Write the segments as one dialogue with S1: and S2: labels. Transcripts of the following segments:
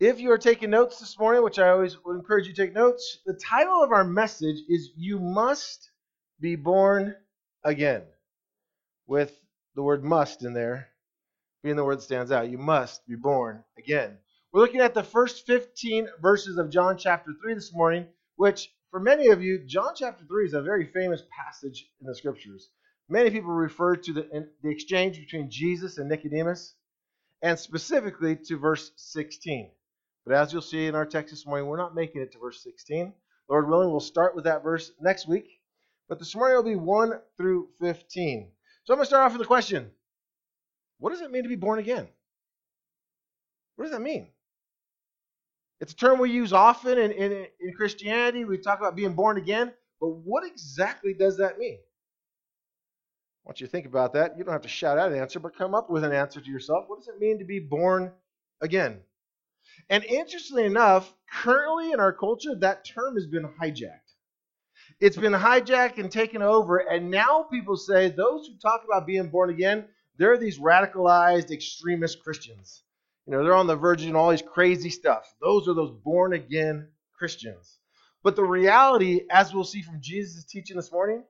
S1: If you are taking notes this morning, which I always would encourage you to take notes, the title of our message is You Must Be Born Again. With the word must in there being the word that stands out. You must be born again. We're looking at the first 15 verses of John chapter 3 this morning, which for many of you, John chapter 3 is a very famous passage in the scriptures. Many people refer to the, the exchange between Jesus and Nicodemus, and specifically to verse 16. But as you'll see in our text this morning, we're not making it to verse 16. Lord willing, we'll start with that verse next week. But this morning will be 1 through 15. So I'm going to start off with a question What does it mean to be born again? What does that mean? It's a term we use often in, in, in Christianity. We talk about being born again. But what exactly does that mean? I want you to think about that. You don't have to shout out an answer, but come up with an answer to yourself. What does it mean to be born again? And interestingly enough, currently in our culture, that term has been hijacked. It's been hijacked and taken over, and now people say those who talk about being born again, they're these radicalized extremist Christians. You know, they're on the verge of all these crazy stuff. Those are those born again Christians. But the reality, as we'll see from Jesus' teaching this morning,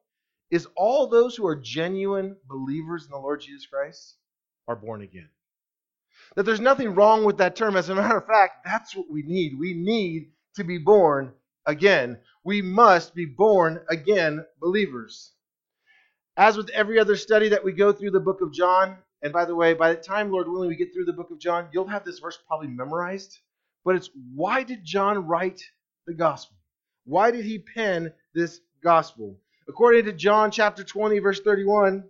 S1: is all those who are genuine believers in the Lord Jesus Christ are born again. That there's nothing wrong with that term. As a matter of fact, that's what we need. We need to be born again. We must be born again believers. As with every other study that we go through the book of John, and by the way, by the time, Lord willing, we get through the book of John, you'll have this verse probably memorized. But it's why did John write the gospel? Why did he pen this gospel? According to John chapter 20, verse 31,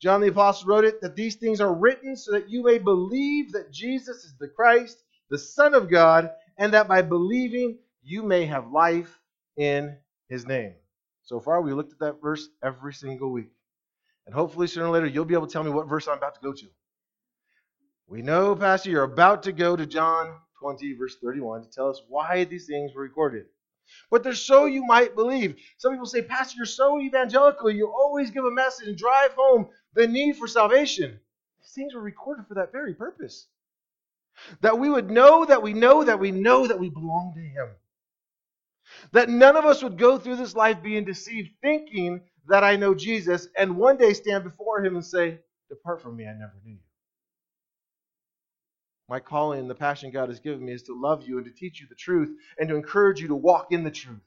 S1: John the Apostle wrote it that these things are written so that you may believe that Jesus is the Christ, the Son of God, and that by believing you may have life in his name. So far, we looked at that verse every single week. And hopefully, sooner or later, you'll be able to tell me what verse I'm about to go to. We know, Pastor, you're about to go to John 20, verse 31, to tell us why these things were recorded. But they're so you might believe. Some people say, Pastor, you're so evangelical. You always give a message and drive home the need for salvation. These things were recorded for that very purpose. That we would know that we know that we know that we belong to Him. That none of us would go through this life being deceived, thinking that I know Jesus, and one day stand before Him and say, Depart from me, I never knew you. My calling, and the passion God has given me, is to love you and to teach you the truth and to encourage you to walk in the truth,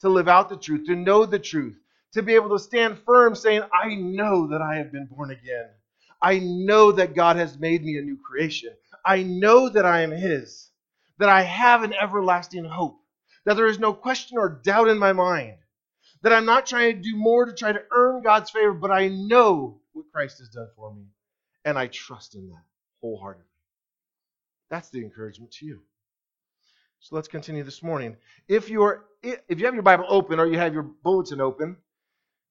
S1: to live out the truth, to know the truth, to be able to stand firm saying, I know that I have been born again. I know that God has made me a new creation. I know that I am His, that I have an everlasting hope, that there is no question or doubt in my mind, that I'm not trying to do more to try to earn God's favor, but I know what Christ has done for me, and I trust in that wholeheartedly. That's the encouragement to you. So let's continue this morning. If you're if you have your Bible open or you have your bulletin open,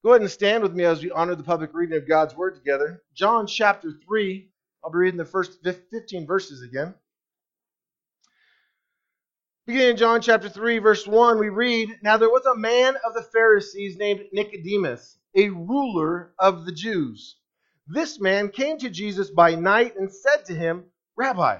S1: go ahead and stand with me as we honor the public reading of God's word together. John chapter 3. I'll be reading the first 15 verses again. Beginning in John chapter 3, verse 1, we read Now there was a man of the Pharisees named Nicodemus, a ruler of the Jews. This man came to Jesus by night and said to him, Rabbi,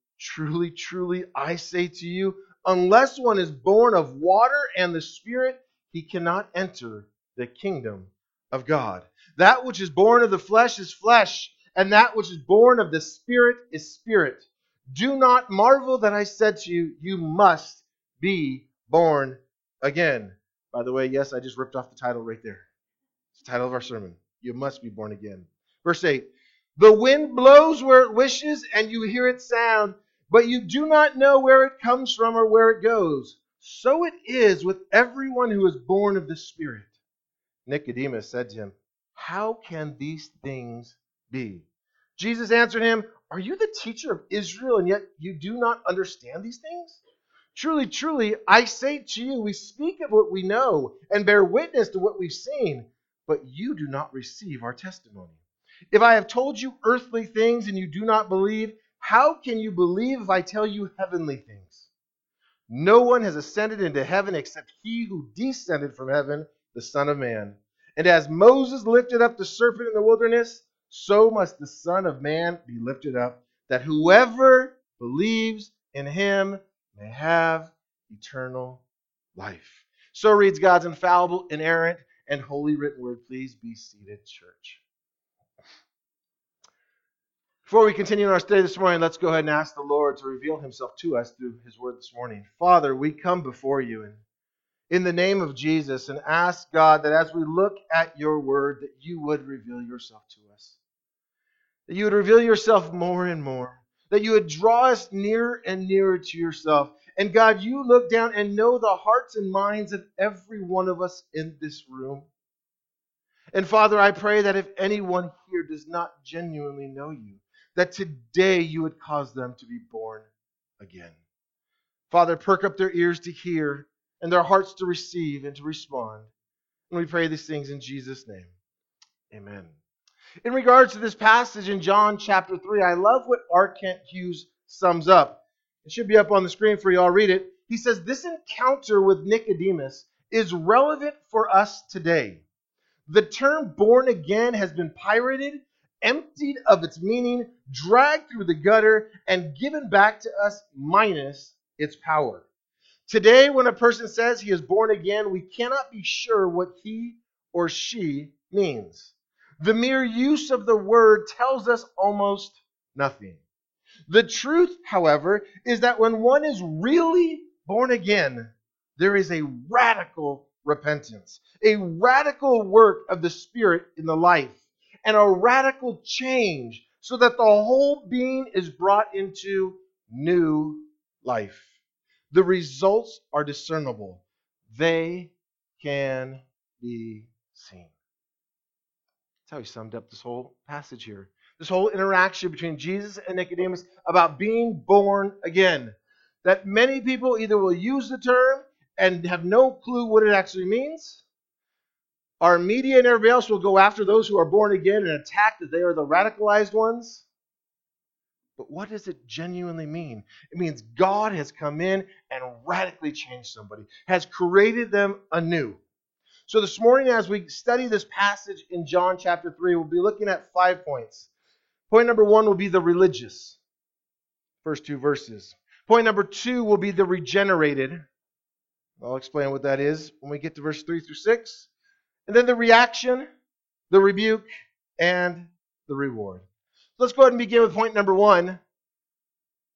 S1: Truly, truly, I say to you, unless one is born of water and the Spirit, he cannot enter the kingdom of God. That which is born of the flesh is flesh, and that which is born of the Spirit is spirit. Do not marvel that I said to you, You must be born again. By the way, yes, I just ripped off the title right there. It's the title of our sermon. You must be born again. Verse 8 The wind blows where it wishes, and you hear its sound but you do not know where it comes from or where it goes. So it is with everyone who is born of the Spirit. Nicodemus said to him, How can these things be? Jesus answered him, Are you the teacher of Israel, and yet you do not understand these things? Truly, truly, I say to you, we speak of what we know and bear witness to what we've seen, but you do not receive our testimony. If I have told you earthly things and you do not believe, how can you believe if I tell you heavenly things? No one has ascended into heaven except he who descended from heaven, the Son of Man. And as Moses lifted up the serpent in the wilderness, so must the Son of Man be lifted up, that whoever believes in him may have eternal life. So reads God's infallible, inerrant, and holy written word. Please be seated, church. Before we continue in our study this morning, let's go ahead and ask the Lord to reveal himself to us through his word this morning. Father, we come before you in, in the name of Jesus and ask God that as we look at your word, that you would reveal yourself to us. That you would reveal yourself more and more. That you would draw us nearer and nearer to yourself. And God, you look down and know the hearts and minds of every one of us in this room. And Father, I pray that if anyone here does not genuinely know you, that today you would cause them to be born again. Father, perk up their ears to hear and their hearts to receive and to respond. And we pray these things in Jesus' name. Amen. In regards to this passage in John chapter 3, I love what R. Kent Hughes sums up. It should be up on the screen for you. I'll read it. He says, This encounter with Nicodemus is relevant for us today. The term born again has been pirated emptied of its meaning, dragged through the gutter, and given back to us minus its power. Today, when a person says he is born again, we cannot be sure what he or she means. The mere use of the word tells us almost nothing. The truth, however, is that when one is really born again, there is a radical repentance, a radical work of the Spirit in the life and a radical change so that the whole being is brought into new life. The results are discernible, they can be seen. That's how he summed up this whole passage here. This whole interaction between Jesus and Nicodemus about being born again. That many people either will use the term and have no clue what it actually means, our media and everybody else will go after those who are born again and attack that they are the radicalized ones. But what does it genuinely mean? It means God has come in and radically changed somebody, has created them anew. So this morning, as we study this passage in John chapter 3, we'll be looking at five points. Point number one will be the religious, first two verses. Point number two will be the regenerated. I'll explain what that is when we get to verse 3 through 6. And then the reaction, the rebuke, and the reward. Let's go ahead and begin with point number one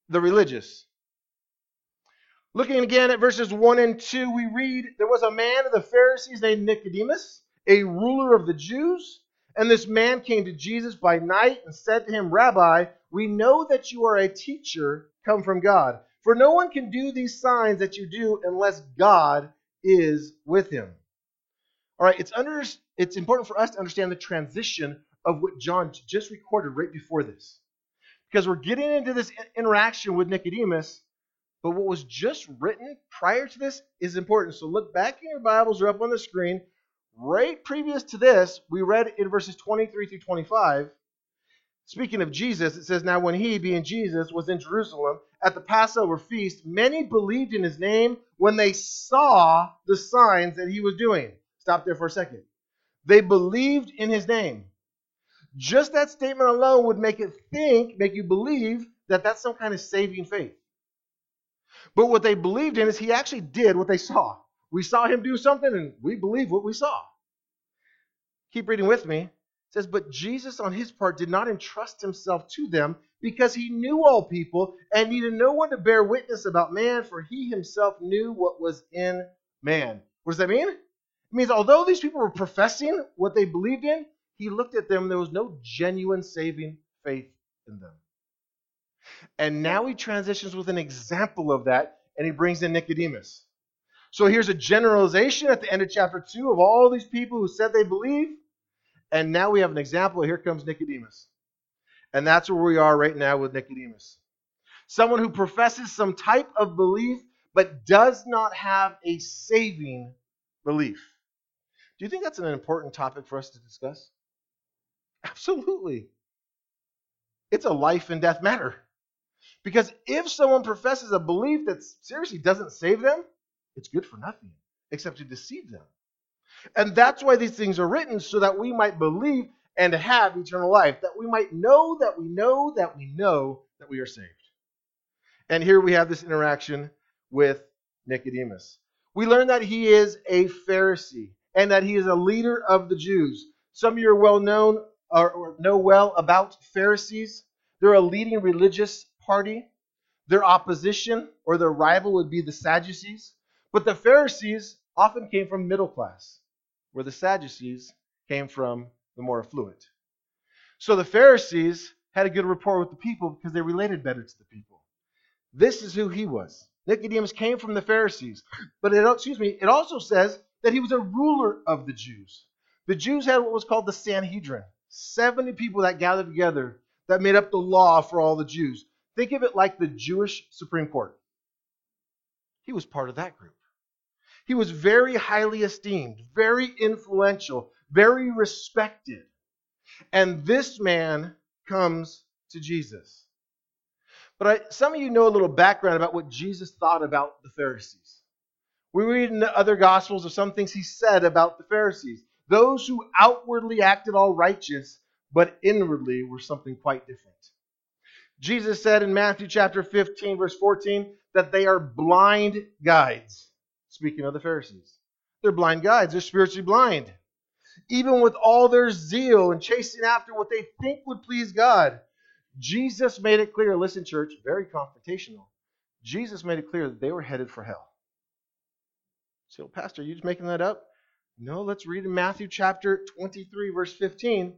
S1: the religious. Looking again at verses 1 and 2, we read there was a man of the Pharisees named Nicodemus, a ruler of the Jews. And this man came to Jesus by night and said to him, Rabbi, we know that you are a teacher come from God. For no one can do these signs that you do unless God is with him. All right, it's under it's important for us to understand the transition of what John just recorded right before this. Because we're getting into this interaction with Nicodemus, but what was just written prior to this is important. So look back in your Bibles or up on the screen. Right previous to this, we read in verses 23 through 25. Speaking of Jesus, it says, Now when he, being Jesus, was in Jerusalem at the Passover feast, many believed in his name when they saw the signs that he was doing. Stop there for a second. They believed in his name. Just that statement alone would make it think, make you believe that that's some kind of saving faith. But what they believed in is he actually did what they saw. We saw him do something and we believe what we saw. Keep reading with me. It says, But Jesus on his part did not entrust himself to them because he knew all people and needed no one to bear witness about man, for he himself knew what was in man. What does that mean? Means although these people were professing what they believed in, he looked at them, there was no genuine saving faith in them. And now he transitions with an example of that, and he brings in Nicodemus. So here's a generalization at the end of chapter 2 of all these people who said they believe. And now we have an example. Here comes Nicodemus. And that's where we are right now with Nicodemus. Someone who professes some type of belief but does not have a saving belief. Do you think that's an important topic for us to discuss? Absolutely. It's a life and death matter. Because if someone professes a belief that seriously doesn't save them, it's good for nothing except to deceive them. And that's why these things are written so that we might believe and have eternal life, that we might know that we know that we know that we are saved. And here we have this interaction with Nicodemus. We learn that he is a Pharisee and that he is a leader of the Jews. Some of you are well known or know well about Pharisees. They're a leading religious party. Their opposition or their rival would be the Sadducees. But the Pharisees often came from middle class, where the Sadducees came from the more affluent. So the Pharisees had a good rapport with the people because they related better to the people. This is who he was. Nicodemus came from the Pharisees. But it, excuse me, it also says that he was a ruler of the Jews. The Jews had what was called the Sanhedrin 70 people that gathered together that made up the law for all the Jews. Think of it like the Jewish Supreme Court. He was part of that group. He was very highly esteemed, very influential, very respected. And this man comes to Jesus. But I, some of you know a little background about what Jesus thought about the Pharisees. We read in the other Gospels of some things he said about the Pharisees. Those who outwardly acted all righteous, but inwardly were something quite different. Jesus said in Matthew chapter 15, verse 14, that they are blind guides. Speaking of the Pharisees, they're blind guides, they're spiritually blind. Even with all their zeal and chasing after what they think would please God, Jesus made it clear, listen, church, very confrontational. Jesus made it clear that they were headed for hell. So, Pastor, are you just making that up? No, let's read in Matthew chapter 23, verse 15.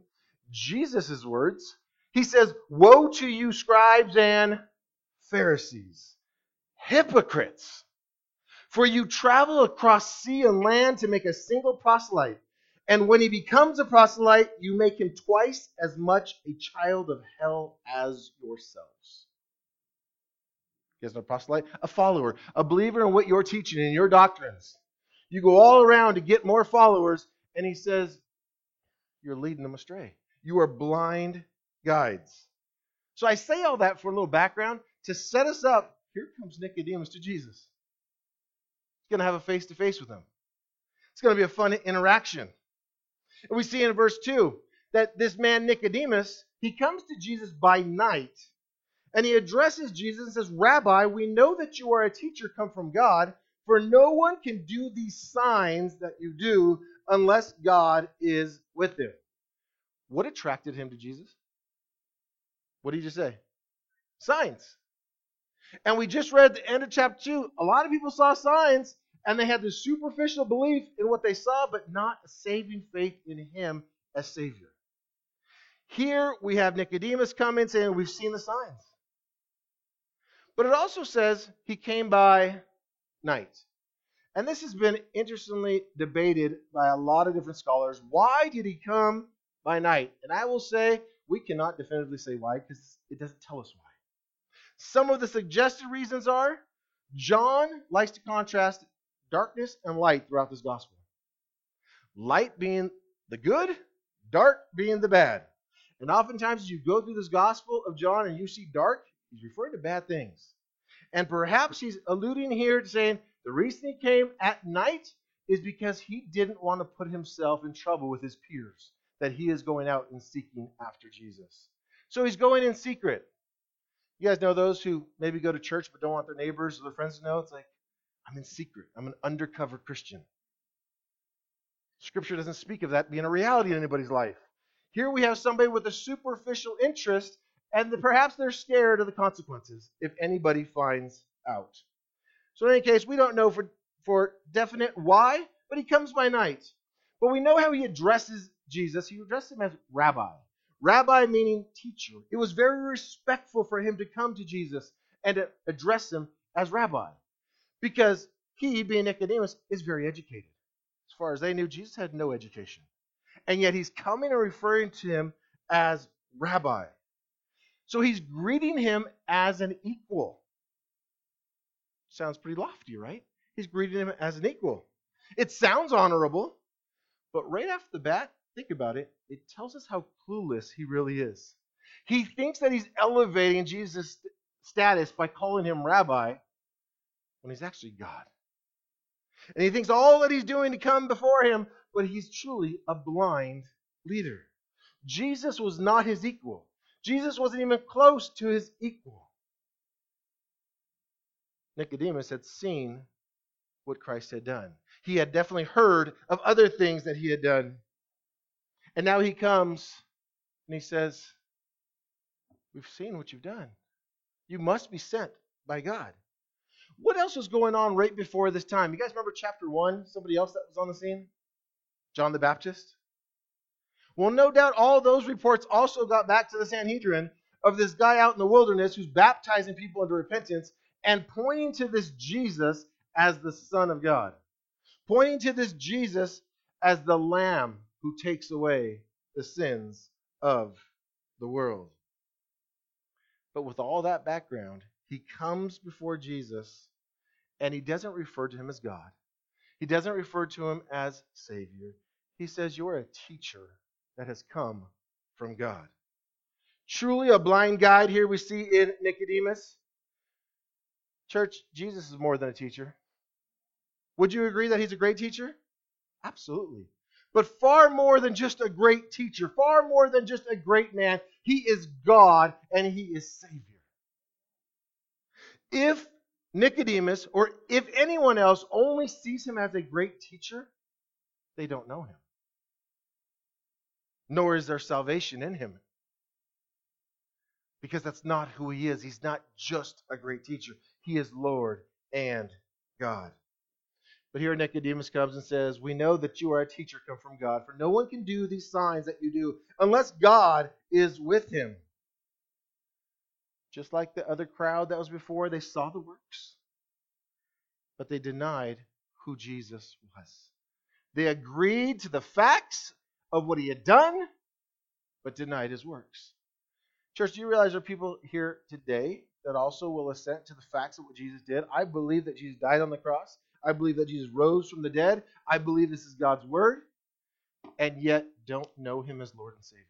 S1: Jesus' words. He says, Woe to you, scribes and Pharisees, hypocrites! For you travel across sea and land to make a single proselyte. And when he becomes a proselyte, you make him twice as much a child of hell as yourselves. He has no proselyte, a follower, a believer in what you're teaching and your doctrines. You go all around to get more followers, and he says, You're leading them astray. You are blind guides. So I say all that for a little background to set us up. Here comes Nicodemus to Jesus. He's going to have a face to face with him. It's going to be a fun interaction. And we see in verse 2 that this man Nicodemus, he comes to Jesus by night and he addresses Jesus and says, Rabbi, we know that you are a teacher come from God, for no one can do these signs that you do unless God is with him. What attracted him to Jesus? What did he just say? Signs. And we just read the end of chapter 2. A lot of people saw signs and they had this superficial belief in what they saw, but not a saving faith in him as Savior. Here we have Nicodemus come in saying, We've seen the signs. But it also says he came by night. And this has been interestingly debated by a lot of different scholars. Why did he come by night? And I will say we cannot definitively say why because it doesn't tell us why. Some of the suggested reasons are John likes to contrast darkness and light throughout this gospel. Light being the good, dark being the bad. And oftentimes, as you go through this gospel of John and you see dark, he's referring to bad things. And perhaps he's alluding here to saying the reason he came at night is because he didn't want to put himself in trouble with his peers, that he is going out and seeking after Jesus. So he's going in secret. You guys know those who maybe go to church but don't want their neighbors or their friends to know? It's like, I'm in secret. I'm an undercover Christian. Scripture doesn't speak of that being a reality in anybody's life. Here we have somebody with a superficial interest, and the, perhaps they're scared of the consequences if anybody finds out. So, in any case, we don't know for, for definite why, but he comes by night. But we know how he addresses Jesus. He addresses him as rabbi. Rabbi meaning teacher. It was very respectful for him to come to Jesus and address him as rabbi because he, being Nicodemus, is very educated. As far as they knew, Jesus had no education. And yet he's coming and referring to him as rabbi. So he's greeting him as an equal. Sounds pretty lofty, right? He's greeting him as an equal. It sounds honorable, but right off the bat, think about it, it tells us how clueless he really is. He thinks that he's elevating Jesus' status by calling him rabbi when he's actually God. And he thinks all that he's doing to come before him, but he's truly a blind leader. Jesus was not his equal. Jesus wasn't even close to his equal. Nicodemus had seen what Christ had done. He had definitely heard of other things that he had done. And now he comes and he says, We've seen what you've done. You must be sent by God. What else was going on right before this time? You guys remember chapter 1? Somebody else that was on the scene? John the Baptist? Well, no doubt all those reports also got back to the Sanhedrin of this guy out in the wilderness who's baptizing people into repentance and pointing to this Jesus as the Son of God, pointing to this Jesus as the Lamb who takes away the sins of the world. But with all that background, he comes before Jesus and he doesn't refer to him as God. He doesn't refer to him as Savior. He says, You're a teacher that has come from God. Truly a blind guide here we see in Nicodemus. Church, Jesus is more than a teacher. Would you agree that he's a great teacher? Absolutely. But far more than just a great teacher, far more than just a great man, he is God and he is Savior. If Nicodemus or if anyone else only sees him as a great teacher, they don't know him. Nor is there salvation in him. Because that's not who he is. He's not just a great teacher, he is Lord and God. But here Nicodemus comes and says, We know that you are a teacher come from God, for no one can do these signs that you do unless God is with him. Just like the other crowd that was before, they saw the works, but they denied who Jesus was. They agreed to the facts of what he had done, but denied his works. Church, do you realize there are people here today that also will assent to the facts of what Jesus did? I believe that Jesus died on the cross. I believe that Jesus rose from the dead. I believe this is God's word, and yet don't know him as Lord and Savior.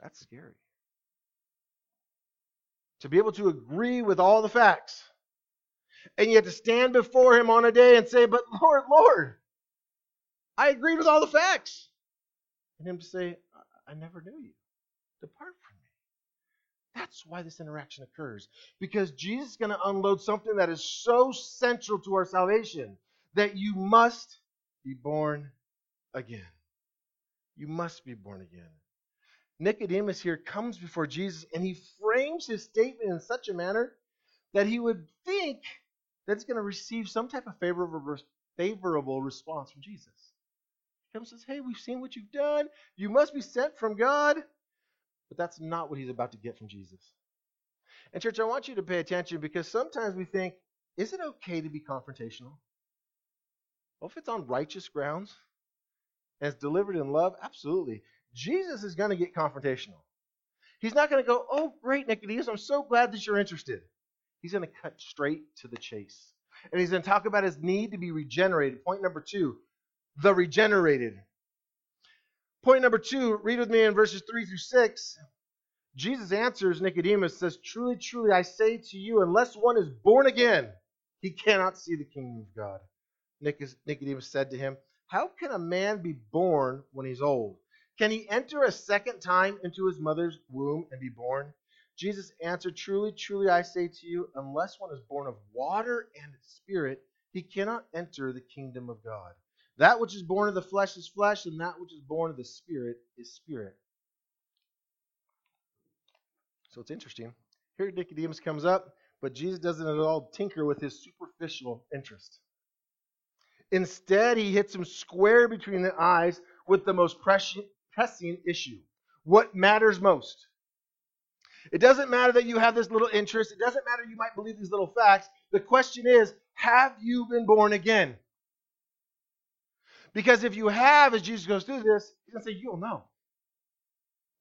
S1: That's scary to be able to agree with all the facts, and yet to stand before Him on a day and say, But Lord, Lord, I agreed with all the facts. And Him to say, I never knew you. Depart from me. That's why this interaction occurs. Because Jesus is going to unload something that is so central to our salvation that you must be born again. You must be born again. Nicodemus here comes before Jesus and he frames his statement in such a manner that he would think that he's going to receive some type of favorable, favorable response from Jesus. Comes and says, Hey, we've seen what you've done. You must be sent from God. But that's not what he's about to get from Jesus. And, church, I want you to pay attention because sometimes we think, is it okay to be confrontational? Well, if it's on righteous grounds and it's delivered in love, absolutely. Jesus is going to get confrontational. He's not going to go, Oh, great, Nicodemus, I'm so glad that you're interested. He's going to cut straight to the chase. And he's going to talk about his need to be regenerated. Point number two the regenerated. Point number two, read with me in verses 3 through 6. Jesus answers Nicodemus, says, Truly, truly, I say to you, unless one is born again, he cannot see the kingdom of God. Nicodemus said to him, How can a man be born when he's old? Can he enter a second time into his mother's womb and be born? Jesus answered, Truly, truly, I say to you, unless one is born of water and spirit, he cannot enter the kingdom of God. That which is born of the flesh is flesh, and that which is born of the spirit is spirit. So it's interesting. Here Nicodemus comes up, but Jesus doesn't at all tinker with his superficial interest. Instead, he hits him square between the eyes with the most pressing issue. What matters most? It doesn't matter that you have this little interest. It doesn't matter you might believe these little facts. The question is, have you been born again? Because if you have, as Jesus goes through this, he's going to say, you'll know.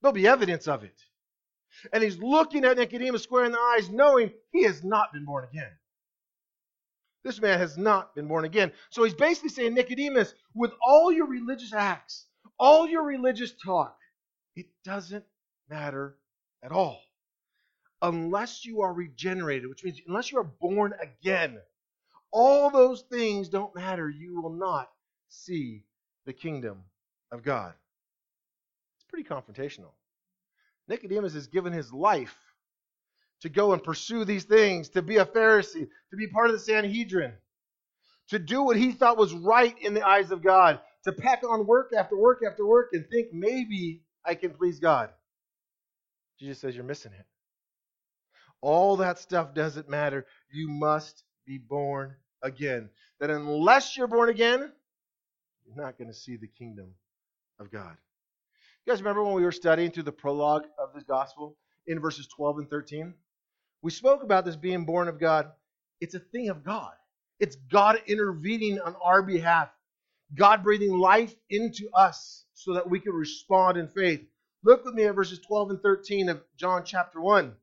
S1: There'll be evidence of it. And he's looking at Nicodemus square in the eyes, knowing he has not been born again. This man has not been born again. So he's basically saying, Nicodemus, with all your religious acts, all your religious talk, it doesn't matter at all. Unless you are regenerated, which means unless you are born again, all those things don't matter. You will not see the kingdom of God. It's pretty confrontational. Nicodemus has given his life to go and pursue these things, to be a Pharisee, to be part of the Sanhedrin, to do what he thought was right in the eyes of God, to pack on work after work after work and think maybe I can please God. Jesus says you're missing it. All that stuff doesn't matter. You must be born again. That unless you're born again, you're not going to see the kingdom of God. You guys remember when we were studying through the prologue of this gospel in verses 12 and 13? We spoke about this being born of God. It's a thing of God. It's God intervening on our behalf, God breathing life into us so that we can respond in faith. Look with me at verses 12 and 13 of John chapter 1.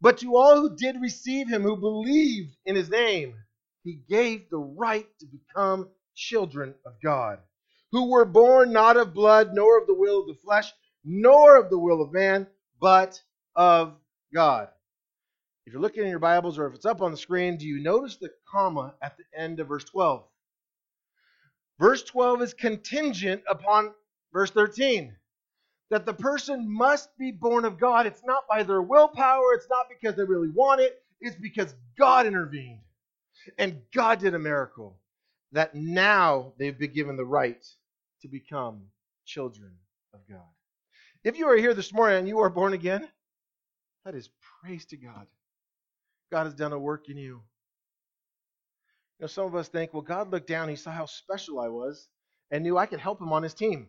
S1: But to all who did receive him, who believed in his name, he gave the right to become children of God who were born not of blood, nor of the will of the flesh, nor of the will of man, but of God. If you're looking in your Bibles or if it's up on the screen, do you notice the comma at the end of verse 12? Verse 12 is contingent upon verse 13 that the person must be born of God. It's not by their willpower, it's not because they really want it, it's because God intervened. And God did a miracle that now they've been given the right to become children of God. If you are here this morning and you are born again, that is praise to God. God has done a work in you. You know, some of us think, well, God looked down, he saw how special I was, and knew I could help him on his team.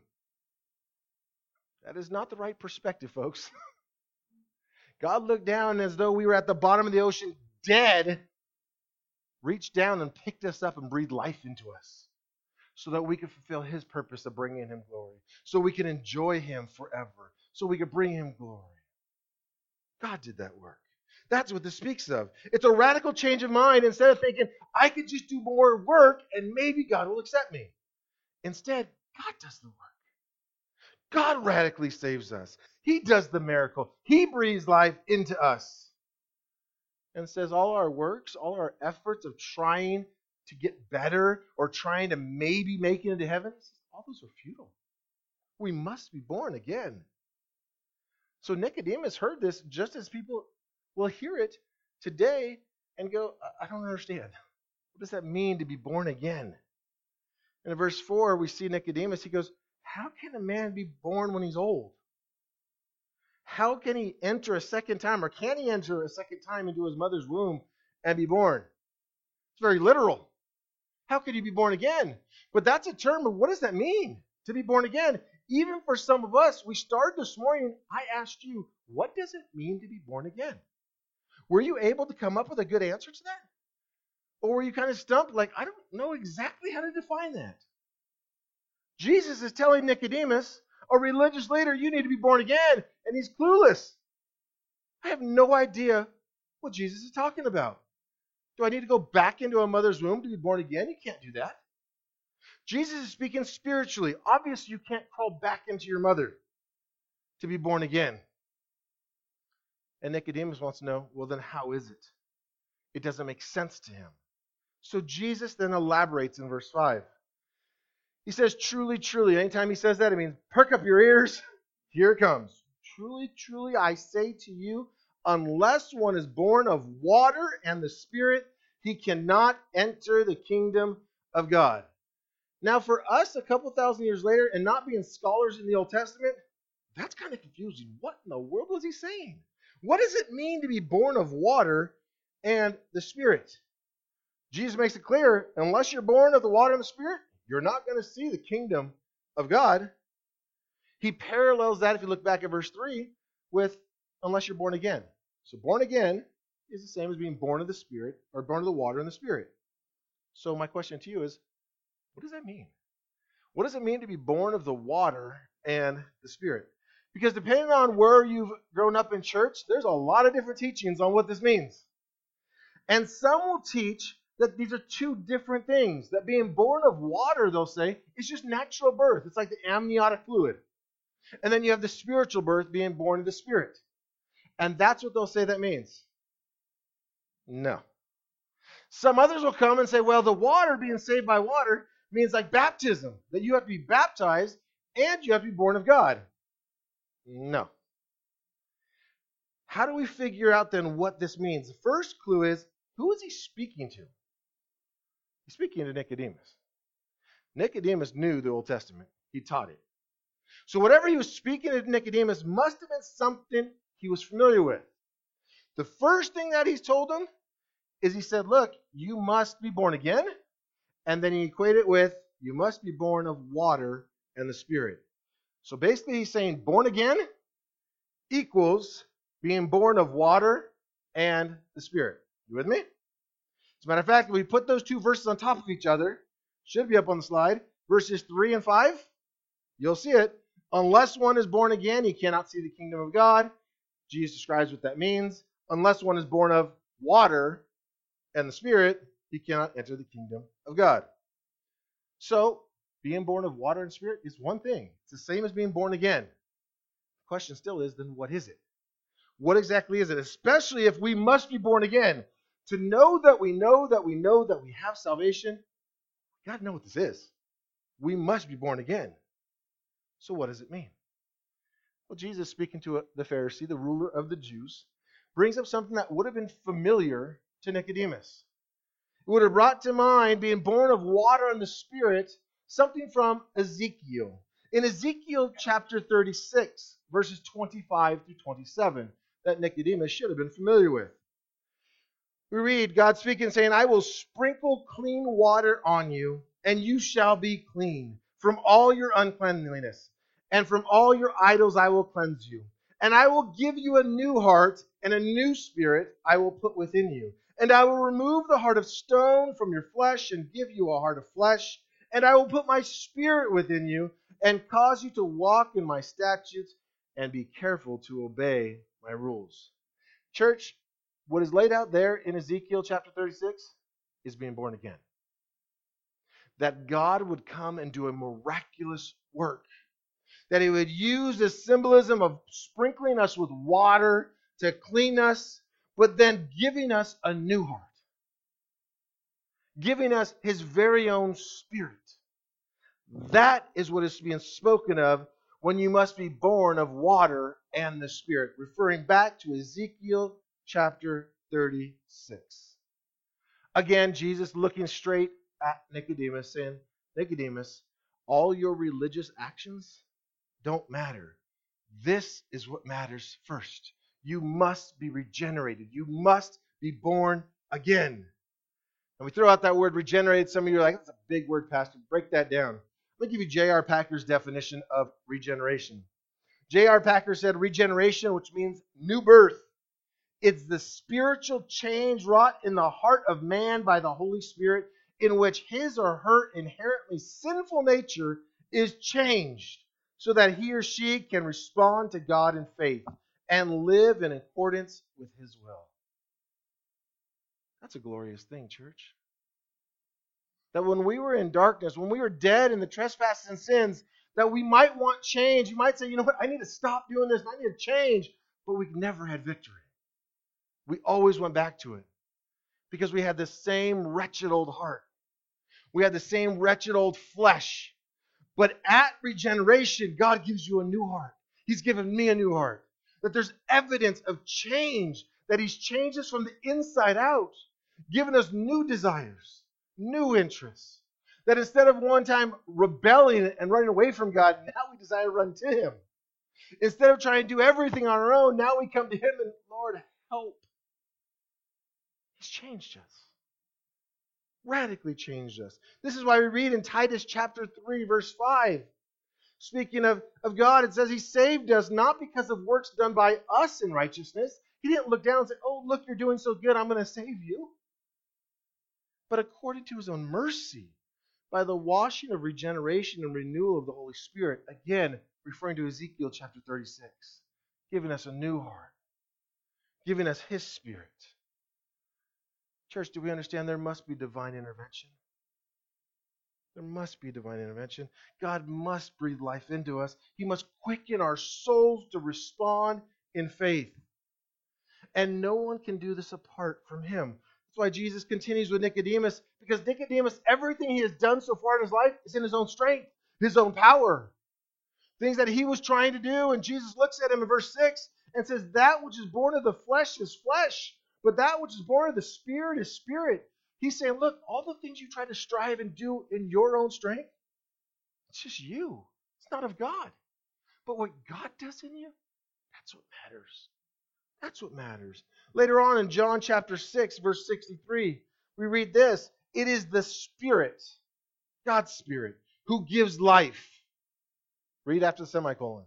S1: That is not the right perspective, folks. God looked down as though we were at the bottom of the ocean, dead, reached down and picked us up and breathed life into us so that we could fulfill his purpose of bringing him glory, so we can enjoy him forever, so we could bring him glory. God did that work. That's what this speaks of. It's a radical change of mind. Instead of thinking, I could just do more work and maybe God will accept me. Instead, God does the work. God radically saves us. He does the miracle. He breathes life into us. And says all our works, all our efforts of trying to get better or trying to maybe make it into heaven, all those are futile. We must be born again. So Nicodemus heard this just as people will hear it today and go, I don't understand. What does that mean to be born again? And in verse 4, we see Nicodemus. He goes, How can a man be born when he's old? How can he enter a second time, or can he enter a second time into his mother's womb and be born? It's very literal. How could he be born again? But that's a term of what does that mean to be born again? Even for some of us, we started this morning. I asked you, what does it mean to be born again? Were you able to come up with a good answer to that? Or were you kind of stumped, like, I don't know exactly how to define that? Jesus is telling Nicodemus, a religious leader, you need to be born again, and he's clueless. I have no idea what Jesus is talking about. Do I need to go back into a mother's womb to be born again? You can't do that. Jesus is speaking spiritually. Obviously, you can't crawl back into your mother to be born again. And Nicodemus wants to know, well, then how is it? It doesn't make sense to him. So Jesus then elaborates in verse 5. He says, Truly, truly. Anytime he says that, it means perk up your ears. Here it comes. Truly, truly, I say to you, unless one is born of water and the Spirit, he cannot enter the kingdom of God. Now, for us, a couple thousand years later, and not being scholars in the Old Testament, that's kind of confusing. What in the world was he saying? What does it mean to be born of water and the Spirit? Jesus makes it clear unless you're born of the water and the Spirit, you're not going to see the kingdom of God. He parallels that, if you look back at verse 3, with unless you're born again. So born again is the same as being born of the Spirit or born of the water and the Spirit. So my question to you is, what does that mean? What does it mean to be born of the water and the Spirit? Because depending on where you've grown up in church, there's a lot of different teachings on what this means. And some will teach that these are two different things. That being born of water, they'll say, is just natural birth. It's like the amniotic fluid. And then you have the spiritual birth being born of the Spirit. And that's what they'll say that means. No. Some others will come and say, well, the water being saved by water means like baptism, that you have to be baptized and you have to be born of God. No. How do we figure out then what this means? The first clue is who is he speaking to? He's speaking to Nicodemus. Nicodemus knew the Old Testament, he taught it. So whatever he was speaking to Nicodemus must have been something he was familiar with. The first thing that he's told him is he said, Look, you must be born again. And then he equated it with, You must be born of water and the Spirit. So basically, he's saying born again equals being born of water and the Spirit. You with me? As a matter of fact, we put those two verses on top of each other, should be up on the slide, verses 3 and 5, you'll see it. Unless one is born again, he cannot see the kingdom of God. Jesus describes what that means. Unless one is born of water and the Spirit, he cannot enter the kingdom of God. So, being born of water and spirit is one thing. It's the same as being born again. The question still is then what is it? What exactly is it? Especially if we must be born again. To know that we know that we know that we have salvation, we got to know what this is. We must be born again. So, what does it mean? Well, Jesus, speaking to uh, the Pharisee, the ruler of the Jews, brings up something that would have been familiar to Nicodemus. It would have brought to mind being born of water and the Spirit, something from Ezekiel. In Ezekiel chapter 36, verses 25 through 27, that Nicodemus should have been familiar with. We read God speaking, saying, I will sprinkle clean water on you, and you shall be clean from all your uncleanliness, and from all your idols I will cleanse you. And I will give you a new heart, and a new spirit I will put within you. And I will remove the heart of stone from your flesh, and give you a heart of flesh. And I will put my spirit within you, and cause you to walk in my statutes, and be careful to obey my rules. Church, what is laid out there in Ezekiel chapter 36 is being born again. That God would come and do a miraculous work. That he would use the symbolism of sprinkling us with water to clean us, but then giving us a new heart. Giving us his very own spirit. That is what is being spoken of when you must be born of water and the Spirit, referring back to Ezekiel chapter 36. Again, Jesus looking straight at Nicodemus, saying, Nicodemus, all your religious actions don't matter. This is what matters first. You must be regenerated. You must be born again. And we throw out that word regenerated. Some of you are like, that's a big word, Pastor. Break that down. Let me give you J.I. Packer's definition of regeneration. J.R. Packer said regeneration, which means new birth, it's the spiritual change wrought in the heart of man by the Holy Spirit, in which his or her inherently sinful nature is changed so that he or she can respond to God in faith and live in accordance with his will. That's a glorious thing, church. That when we were in darkness, when we were dead in the trespasses and sins, that we might want change. You might say, you know what, I need to stop doing this, I need to change. But we never had victory. We always went back to it because we had the same wretched old heart. We had the same wretched old flesh. But at regeneration, God gives you a new heart. He's given me a new heart. That there's evidence of change, that He's changed us from the inside out, given us new desires, new interests. That instead of one time rebelling and running away from God, now we desire to run to Him. Instead of trying to do everything on our own, now we come to Him and, Lord, help. He's changed us. Radically changed us. This is why we read in Titus chapter 3, verse 5. Speaking of, of God, it says He saved us not because of works done by us in righteousness. He didn't look down and say, Oh, look, you're doing so good, I'm going to save you. But according to His own mercy, by the washing of regeneration and renewal of the Holy Spirit. Again, referring to Ezekiel chapter 36, giving us a new heart, giving us His Spirit. Church, do we understand there must be divine intervention? There must be divine intervention. God must breathe life into us. He must quicken our souls to respond in faith. And no one can do this apart from Him. That's why Jesus continues with Nicodemus, because Nicodemus, everything he has done so far in his life is in his own strength, his own power. Things that he was trying to do. And Jesus looks at him in verse 6 and says, That which is born of the flesh is flesh, but that which is born of the Spirit is spirit. He's saying, look, all the things you try to strive and do in your own strength, it's just you. It's not of God. But what God does in you, that's what matters. That's what matters. Later on in John chapter 6, verse 63, we read this It is the Spirit, God's Spirit, who gives life. Read after the semicolon.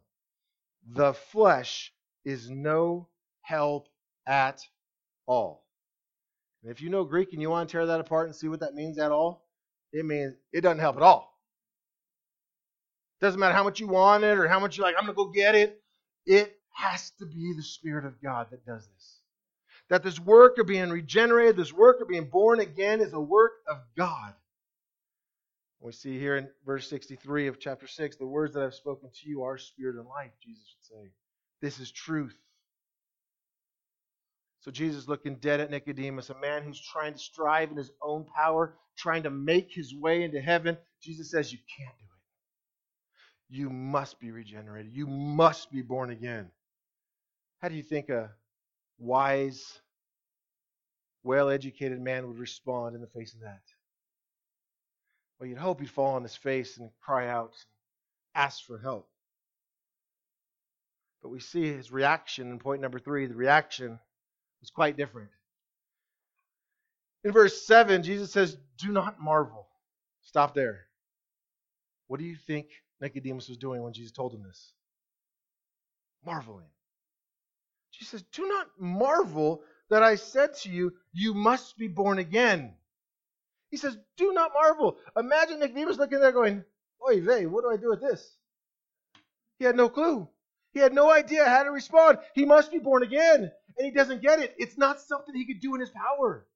S1: The flesh is no help at all. And if you know Greek and you want to tear that apart and see what that means at all, it means it doesn't help at all. Doesn't matter how much you want it or how much you're like, I'm going to go get it. It has to be the Spirit of God that does this. That this work of being regenerated, this work of being born again, is a work of God. We see here in verse 63 of chapter 6 the words that I've spoken to you are spirit and life, Jesus would say. This is truth. So Jesus looking dead at Nicodemus, a man who's trying to strive in his own power, trying to make his way into heaven. Jesus says, You can't do it. You must be regenerated. You must be born again. How do you think a wise, well educated man would respond in the face of that? Well, you'd hope he'd fall on his face and cry out and ask for help. But we see his reaction in point number three. The reaction was quite different. In verse 7, Jesus says, Do not marvel. Stop there. What do you think Nicodemus was doing when Jesus told him this? Marveling. Jesus says, Do not marvel that I said to you, You must be born again. He says, Do not marvel. Imagine Nicodemus looking there going, Oy vey, what do I do with this? He had no clue. He had no idea how to respond. He must be born again and he doesn't get it. It's not something he could do in his power.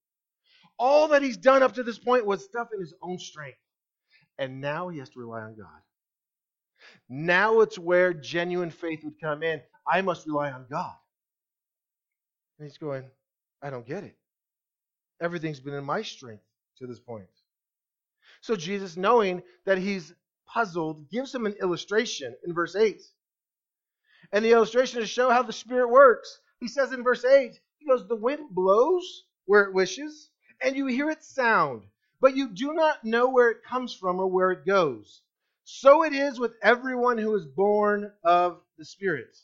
S1: All that he's done up to this point was stuff in his own strength. And now he has to rely on God. Now it's where genuine faith would come in. I must rely on God. And he's going, I don't get it. Everything's been in my strength to this point. So Jesus, knowing that he's puzzled, gives him an illustration in verse 8. And the illustration is to show how the Spirit works. He says in verse 8, he goes, The wind blows where it wishes, and you hear its sound, but you do not know where it comes from or where it goes. So it is with everyone who is born of the Spirit.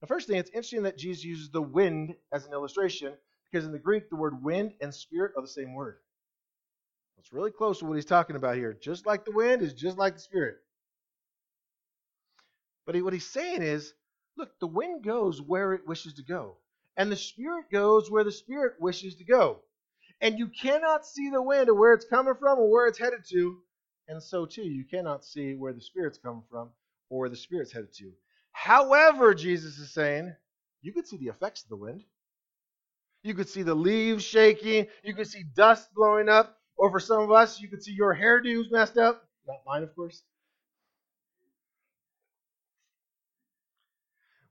S1: The first thing, it's interesting that Jesus uses the wind as an illustration, because in the Greek, the word wind and spirit are the same word. It's really close to what he's talking about here. Just like the wind is just like the spirit. But he, what he's saying is Look, the wind goes where it wishes to go, and the Spirit goes where the Spirit wishes to go. And you cannot see the wind or where it's coming from or where it's headed to. And so, too, you cannot see where the Spirit's coming from or where the Spirit's headed to. However, Jesus is saying, you could see the effects of the wind. You could see the leaves shaking. You could see dust blowing up. Or for some of us, you could see your hairdos messed up. Not mine, of course.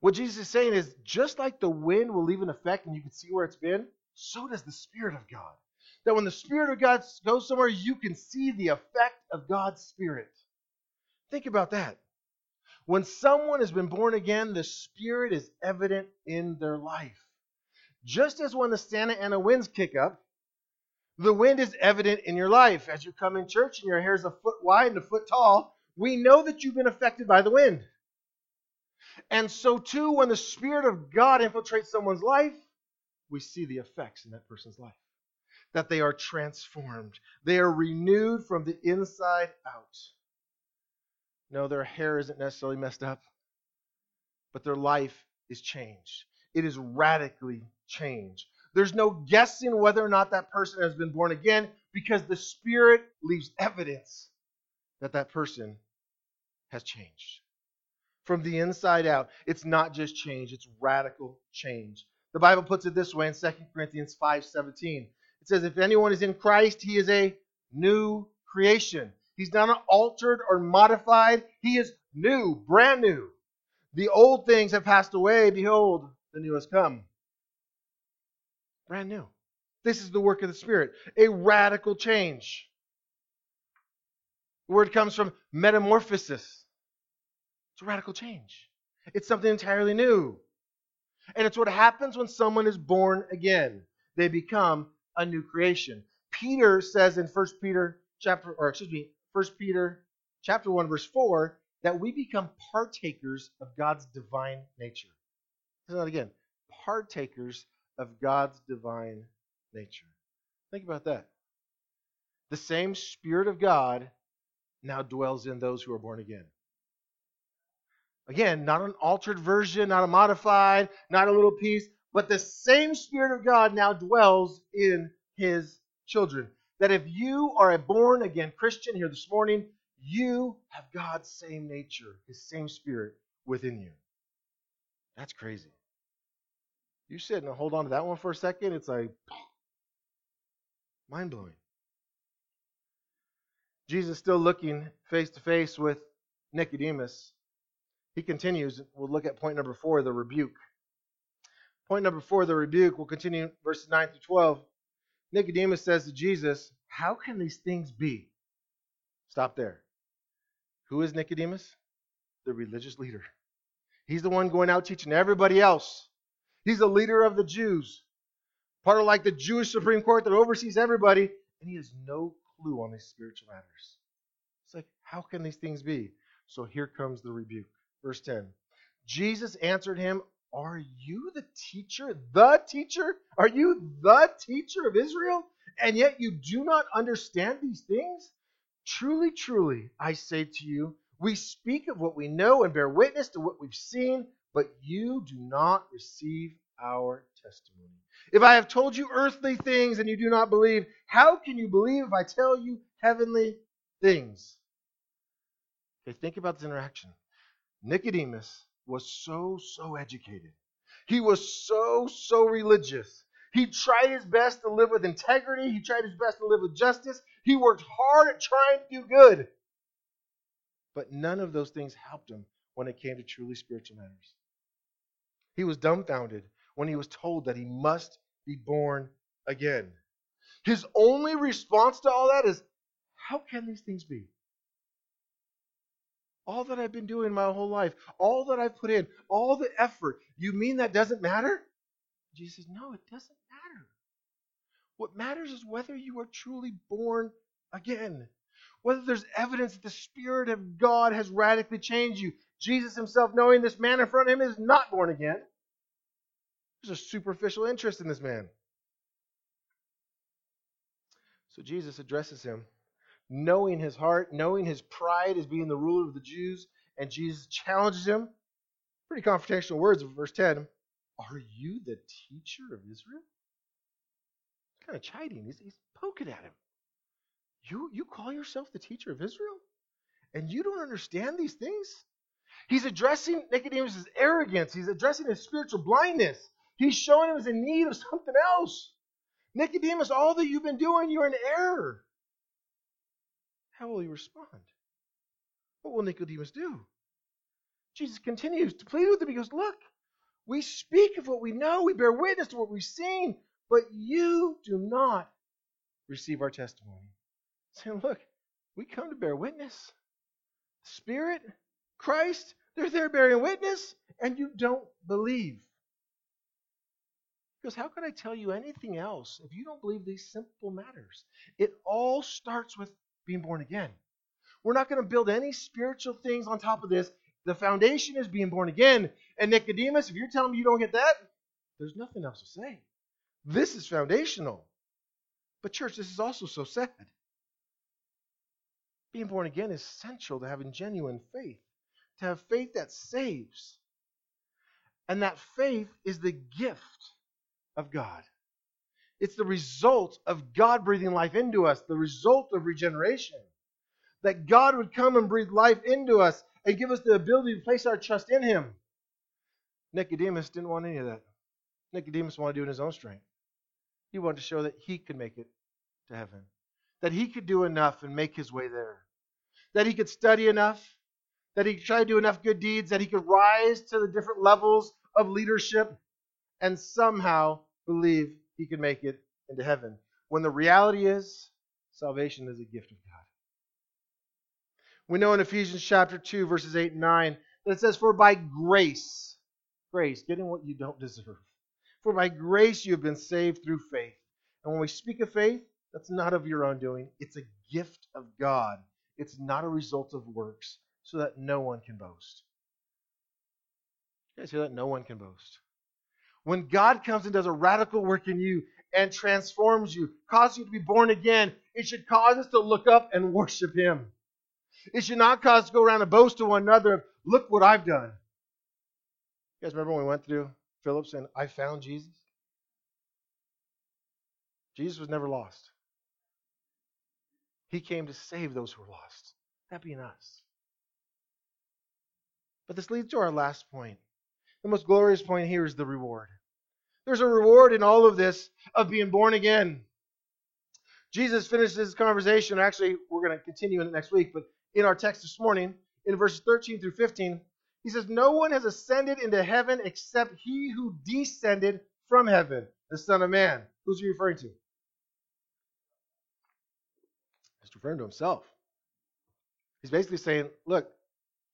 S1: What Jesus is saying is just like the wind will leave an effect and you can see where it's been, so does the Spirit of God. That when the Spirit of God goes somewhere, you can see the effect of God's Spirit. Think about that. When someone has been born again, the Spirit is evident in their life. Just as when the Santa Ana winds kick up, the wind is evident in your life. As you come in church and your hair is a foot wide and a foot tall, we know that you've been affected by the wind. And so, too, when the Spirit of God infiltrates someone's life, we see the effects in that person's life. That they are transformed, they are renewed from the inside out. No, their hair isn't necessarily messed up, but their life is changed. It is radically changed. There's no guessing whether or not that person has been born again because the Spirit leaves evidence that that person has changed. From the inside out. It's not just change, it's radical change. The Bible puts it this way in 2 Corinthians 5:17. It says if anyone is in Christ, he is a new creation. He's not altered or modified. He is new, brand new. The old things have passed away. Behold, the new has come. Brand new. This is the work of the Spirit, a radical change. The word comes from metamorphosis. It's radical change. It's something entirely new. And it's what happens when someone is born again. They become a new creation. Peter says in 1 Peter chapter or excuse me, 1 Peter chapter 1 verse 4 that we become partakers of God's divine nature. Listen that again. Partakers of God's divine nature. Think about that. The same Spirit of God now dwells in those who are born again. Again, not an altered version, not a modified, not a little piece, but the same Spirit of God now dwells in His children. That if you are a born again Christian here this morning, you have God's same nature, His same Spirit within you. That's crazy. You sit and hold on to that one for a second, it's like mind blowing. Jesus still looking face to face with Nicodemus. He continues. We'll look at point number four, the rebuke. Point number four, the rebuke. We'll continue verses 9 through 12. Nicodemus says to Jesus, How can these things be? Stop there. Who is Nicodemus? The religious leader. He's the one going out teaching everybody else. He's the leader of the Jews, part of like the Jewish Supreme Court that oversees everybody, and he has no clue on these spiritual matters. It's like, how can these things be? So here comes the rebuke. Verse 10 Jesus answered him, Are you the teacher, the teacher? Are you the teacher of Israel? And yet you do not understand these things? Truly, truly, I say to you, we speak of what we know and bear witness to what we've seen, but you do not receive our testimony. If I have told you earthly things and you do not believe, how can you believe if I tell you heavenly things? Okay, think about this interaction. Nicodemus was so, so educated. He was so, so religious. He tried his best to live with integrity. He tried his best to live with justice. He worked hard at trying to do good. But none of those things helped him when it came to truly spiritual matters. He was dumbfounded when he was told that he must be born again. His only response to all that is, How can these things be? All that I've been doing my whole life, all that I've put in, all the effort, you mean that doesn't matter? Jesus says, No, it doesn't matter. What matters is whether you are truly born again, whether there's evidence that the Spirit of God has radically changed you. Jesus himself, knowing this man in front of him is not born again, there's a superficial interest in this man. So Jesus addresses him, knowing his heart, knowing his pride as being the ruler of the Jews, and Jesus challenges him. Pretty confrontational words of verse 10. Are you the teacher of Israel? kind of chiding. He's, he's poking at him. You, you call yourself the teacher of Israel? And you don't understand these things? He's addressing Nicodemus' arrogance. He's addressing his spiritual blindness. He's showing him he's in need of something else. Nicodemus, all that you've been doing, you're in error. How will he respond? What will Nicodemus do? Jesus continues to plead with him. He goes, Look, we speak of what we know, we bear witness to what we've seen, but you do not receive our testimony. Saying, Look, we come to bear witness. Spirit, Christ, they're there bearing witness, and you don't believe. Because how can I tell you anything else if you don't believe these simple matters? It all starts with being born again. We're not going to build any spiritual things on top of this. The foundation is being born again. And Nicodemus, if you're telling me you don't get that, there's nothing else to say. This is foundational. But, church, this is also so sad. Being born again is essential to having genuine faith, to have faith that saves. And that faith is the gift of God. It's the result of God breathing life into us, the result of regeneration. that God would come and breathe life into us and give us the ability to place our trust in Him. Nicodemus didn't want any of that. Nicodemus wanted to do it in his own strength. He wanted to show that he could make it to heaven, that he could do enough and make his way there, that he could study enough, that he could try to do enough good deeds, that he could rise to the different levels of leadership and somehow believe he could make it into heaven. When the reality is, salvation is a gift of God. We know in Ephesians chapter 2, verses 8 and 9, that it says, For by grace, grace, getting what you don't deserve, for by grace you have been saved through faith. And when we speak of faith, that's not of your own doing, it's a gift of God. It's not a result of works, so that no one can boast. You guys hear that? No one can boast. When God comes and does a radical work in you and transforms you, causes you to be born again, it should cause us to look up and worship Him. It should not cause us to go around and boast to one another, look what I've done. You guys remember when we went through Phillips and I found Jesus? Jesus was never lost. He came to save those who were lost, that being us. But this leads to our last point. The most glorious point here is the reward. There's a reward in all of this of being born again. Jesus finishes his conversation. Actually, we're going to continue in it next week, but in our text this morning, in verses 13 through 15, he says, No one has ascended into heaven except he who descended from heaven, the Son of Man. Who's he referring to? He's referring to himself. He's basically saying, Look,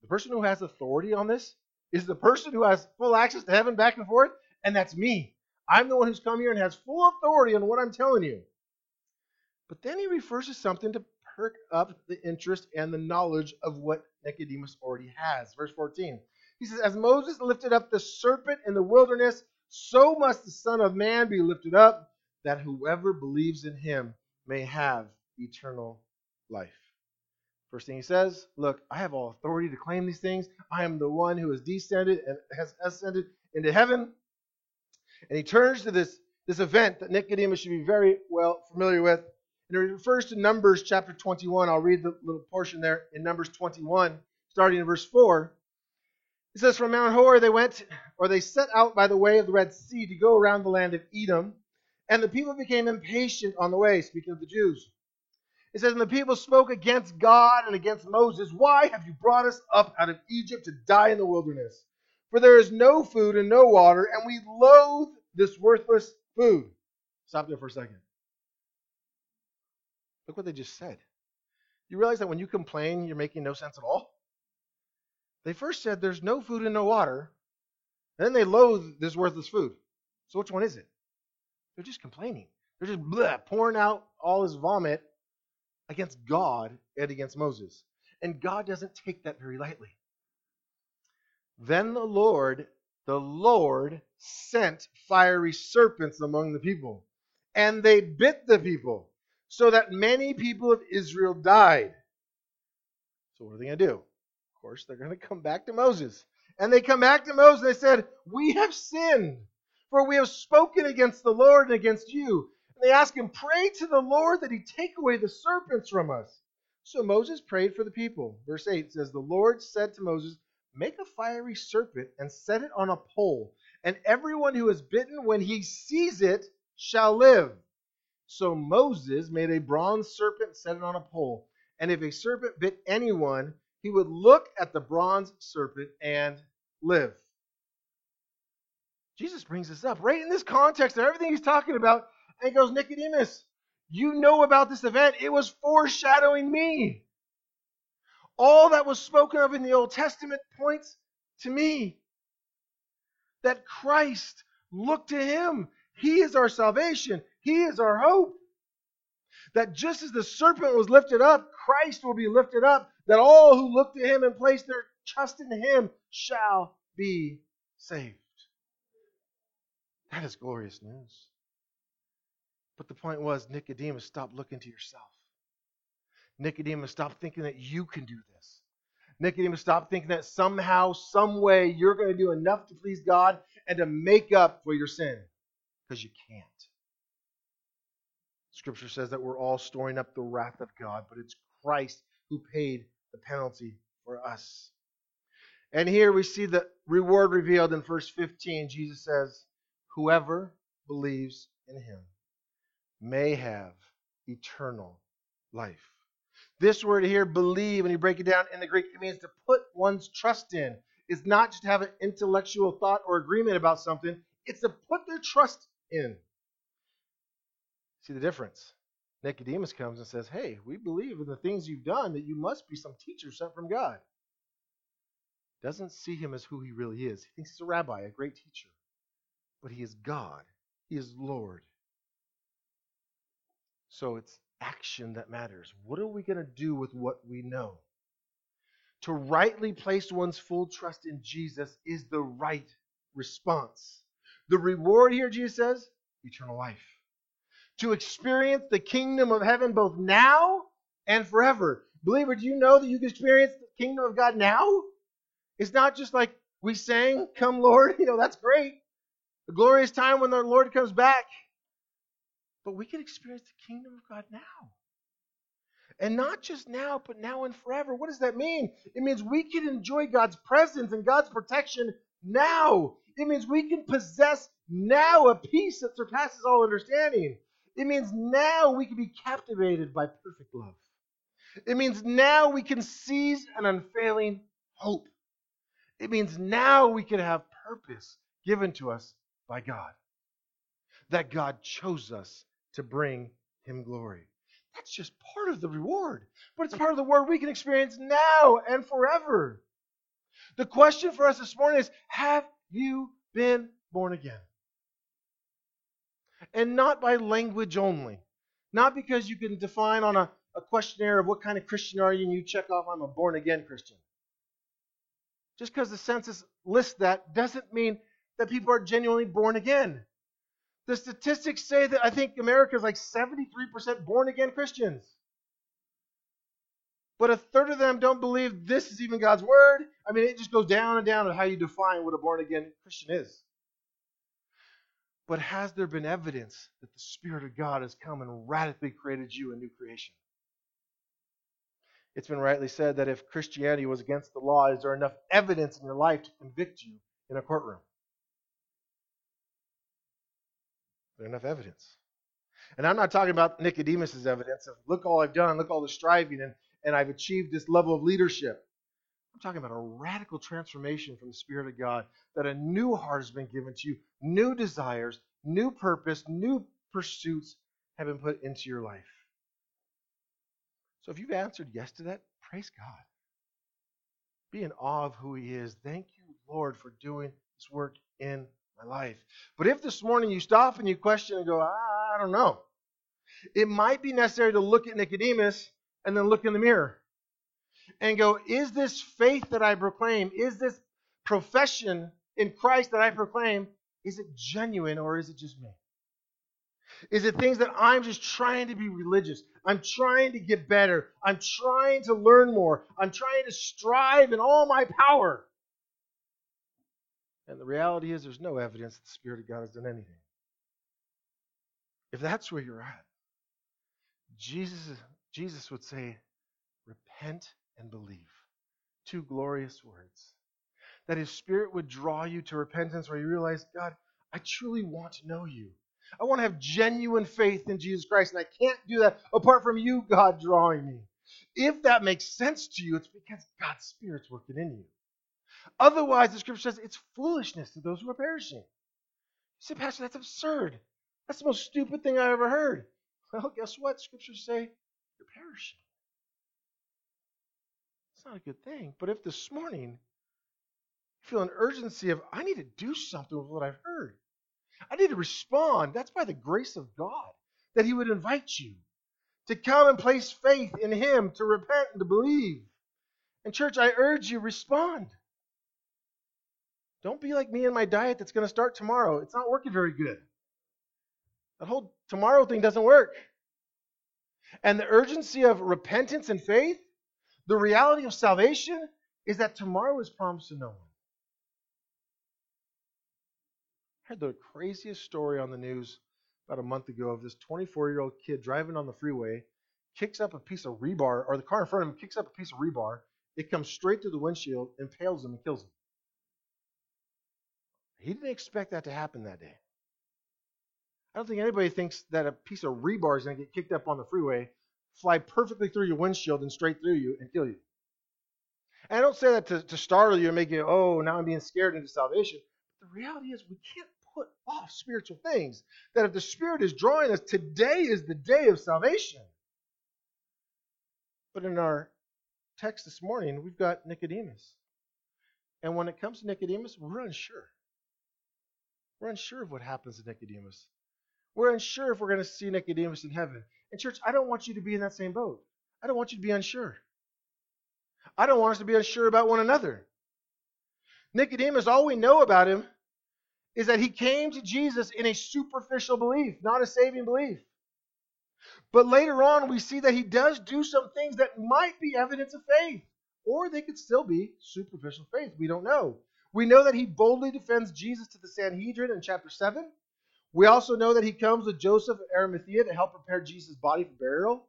S1: the person who has authority on this is the person who has full access to heaven back and forth, and that's me. I'm the one who's come here and has full authority on what I'm telling you. But then he refers to something to perk up the interest and the knowledge of what Nicodemus already has. Verse 14. He says, As Moses lifted up the serpent in the wilderness, so must the Son of Man be lifted up, that whoever believes in him may have eternal life. First thing he says, Look, I have all authority to claim these things. I am the one who has descended and has ascended into heaven. And he turns to this, this event that Nicodemus should be very well familiar with and it refers to Numbers chapter 21. I'll read the little portion there in Numbers 21, starting in verse 4. It says, From Mount Hor they went, or they set out by the way of the Red Sea to go around the land of Edom. And the people became impatient on the way, speaking of the Jews. It says, And the people spoke against God and against Moses. Why have you brought us up out of Egypt to die in the wilderness? For there is no food and no water, and we loathe this worthless food. Stop there for a second. Look what they just said. You realize that when you complain, you're making no sense at all? They first said there's no food and no water, and then they loathe this worthless food. So which one is it? They're just complaining. They're just bleh, pouring out all this vomit against God and against Moses. And God doesn't take that very lightly. Then the Lord, the Lord sent fiery serpents among the people, and they bit the people so that many people of Israel died. So, what are they going to do? Of course, they're going to come back to Moses. And they come back to Moses and they said, We have sinned, for we have spoken against the Lord and against you. And they ask him, Pray to the Lord that he take away the serpents from us. So Moses prayed for the people. Verse 8 says, The Lord said to Moses, Make a fiery serpent and set it on a pole, and everyone who is bitten when he sees it shall live. So Moses made a bronze serpent, set it on a pole. And if a serpent bit anyone, he would look at the bronze serpent and live. Jesus brings this up right in this context of everything he's talking about. And goes, Nicodemus, you know about this event. It was foreshadowing me. All that was spoken of in the Old Testament points to me. That Christ looked to him. He is our salvation. He is our hope. That just as the serpent was lifted up, Christ will be lifted up, that all who look to him and place their trust in him shall be saved. That is glorious news. But the point was, Nicodemus, stop looking to yourself. Nicodemus, stop thinking that you can do this. Nicodemus, stop thinking that somehow, some way, you're going to do enough to please God and to make up for your sin. Because you can't. Scripture says that we're all storing up the wrath of God, but it's Christ who paid the penalty for us. And here we see the reward revealed in verse 15. Jesus says, Whoever believes in him may have eternal life. This word here, believe, when you break it down in the Greek, it means to put one's trust in. It's not just to have an intellectual thought or agreement about something, it's to put their trust in. See the difference? Nicodemus comes and says, Hey, we believe in the things you've done that you must be some teacher sent from God. Doesn't see him as who he really is. He thinks he's a rabbi, a great teacher. But he is God, he is Lord. So it's action that matters. What are we going to do with what we know? To rightly place one's full trust in Jesus is the right response. The reward here, Jesus says, eternal life. To experience the kingdom of heaven both now and forever. Believer, do you know that you can experience the kingdom of God now? It's not just like we sang, Come Lord, you know, that's great. The glorious time when the Lord comes back. But we can experience the kingdom of God now. And not just now, but now and forever. What does that mean? It means we can enjoy God's presence and God's protection now. It means we can possess now a peace that surpasses all understanding. It means now we can be captivated by perfect love. It means now we can seize an unfailing hope. It means now we can have purpose given to us by God. That God chose us to bring him glory. That's just part of the reward, but it's part of the word we can experience now and forever. The question for us this morning is Have you been born again? And not by language only. Not because you can define on a, a questionnaire of what kind of Christian are you and you check off, I'm a born again Christian. Just because the census lists that doesn't mean that people are genuinely born again. The statistics say that I think America is like 73% born again Christians. But a third of them don't believe this is even God's word. I mean, it just goes down and down on how you define what a born again Christian is. But has there been evidence that the Spirit of God has come and radically created you a new creation? It's been rightly said that if Christianity was against the law, is there enough evidence in your life to convict you in a courtroom? There's enough evidence. And I'm not talking about Nicodemus's evidence of look all I've done, look all the striving, and, and I've achieved this level of leadership. I'm talking about a radical transformation from the Spirit of God, that a new heart has been given to you, new desires, new purpose, new pursuits have been put into your life. So if you've answered yes to that, praise God. Be in awe of who He is. Thank you, Lord, for doing this work in my life. But if this morning you stop and you question and go, I don't know, it might be necessary to look at Nicodemus and then look in the mirror and go, Is this faith that I proclaim, is this profession in Christ that I proclaim, is it genuine or is it just me? Is it things that I'm just trying to be religious? I'm trying to get better. I'm trying to learn more. I'm trying to strive in all my power. And the reality is, there's no evidence that the Spirit of God has done anything. If that's where you're at, Jesus, Jesus would say, Repent and believe. Two glorious words. That His Spirit would draw you to repentance where you realize, God, I truly want to know you. I want to have genuine faith in Jesus Christ, and I can't do that apart from you, God, drawing me. If that makes sense to you, it's because God's Spirit's working in you. Otherwise, the scripture says it's foolishness to those who are perishing. You say, Pastor, that's absurd. That's the most stupid thing I ever heard. Well, guess what? Scriptures say you're perishing. It's not a good thing. But if this morning you feel an urgency of, I need to do something with what I've heard, I need to respond, that's by the grace of God that He would invite you to come and place faith in Him, to repent and to believe. And, church, I urge you, respond. Don't be like me and my diet that's going to start tomorrow. It's not working very good. That whole tomorrow thing doesn't work. And the urgency of repentance and faith, the reality of salvation, is that tomorrow is promised to no one. I heard the craziest story on the news about a month ago of this 24 year old kid driving on the freeway, kicks up a piece of rebar, or the car in front of him kicks up a piece of rebar. It comes straight through the windshield, impales him, and kills him. He didn't expect that to happen that day. I don't think anybody thinks that a piece of rebar is going to get kicked up on the freeway, fly perfectly through your windshield and straight through you and kill you. And I don't say that to, to startle you and make you, oh, now I'm being scared into salvation. But the reality is, we can't put off spiritual things. That if the Spirit is drawing us, today is the day of salvation. But in our text this morning, we've got Nicodemus. And when it comes to Nicodemus, we're unsure. We're unsure of what happens to Nicodemus. We're unsure if we're going to see Nicodemus in heaven. And, church, I don't want you to be in that same boat. I don't want you to be unsure. I don't want us to be unsure about one another. Nicodemus, all we know about him is that he came to Jesus in a superficial belief, not a saving belief. But later on, we see that he does do some things that might be evidence of faith, or they could still be superficial faith. We don't know. We know that he boldly defends Jesus to the Sanhedrin in chapter 7. We also know that he comes with Joseph of Arimathea to help prepare Jesus' body for burial.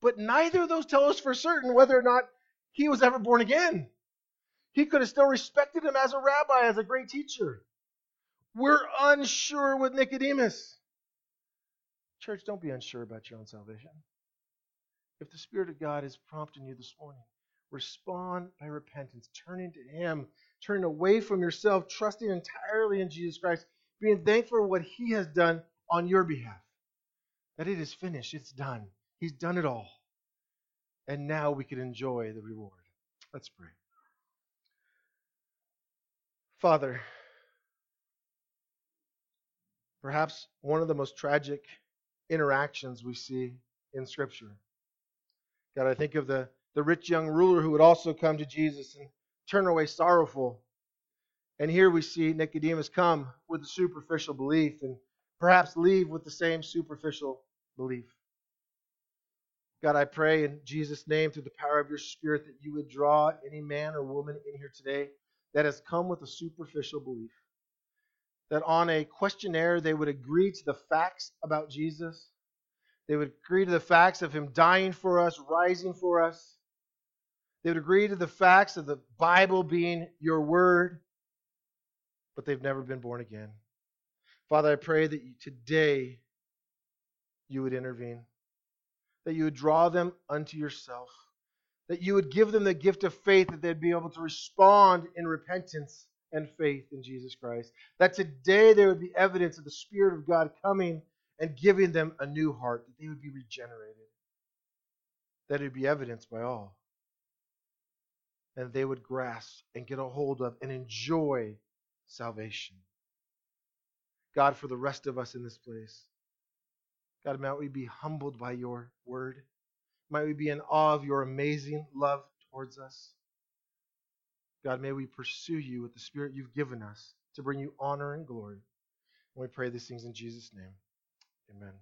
S1: But neither of those tell us for certain whether or not he was ever born again. He could have still respected him as a rabbi, as a great teacher. We're unsure with Nicodemus. Church, don't be unsure about your own salvation. If the Spirit of God is prompting you this morning, respond by repentance, turning to Him, turning away from yourself, trusting entirely in Jesus Christ, being thankful for what He has done on your behalf. That it is finished, it's done. He's done it all. And now we can enjoy the reward. Let's pray. Father, Perhaps one of the most tragic interactions we see in Scripture. God, I think of the, the rich young ruler who would also come to Jesus and turn away sorrowful. And here we see Nicodemus come with a superficial belief and perhaps leave with the same superficial belief. God, I pray in Jesus' name, through the power of your Spirit, that you would draw any man or woman in here today that has come with a superficial belief that on a questionnaire they would agree to the facts about Jesus. They would agree to the facts of him dying for us, rising for us. They would agree to the facts of the Bible being your word, but they've never been born again. Father, I pray that you, today you would intervene, that you would draw them unto yourself, that you would give them the gift of faith, that they'd be able to respond in repentance and faith in Jesus Christ. That today there would be evidence of the Spirit of God coming and giving them a new heart, that they would be regenerated. That it would be evidenced by all. And they would grasp and get a hold of and enjoy salvation. God, for the rest of us in this place, God, might we be humbled by your word. Might we be in awe of your amazing love towards us. God, may we pursue you with the Spirit you've given us to bring you honor and glory. And we pray these things in Jesus' name. Amen.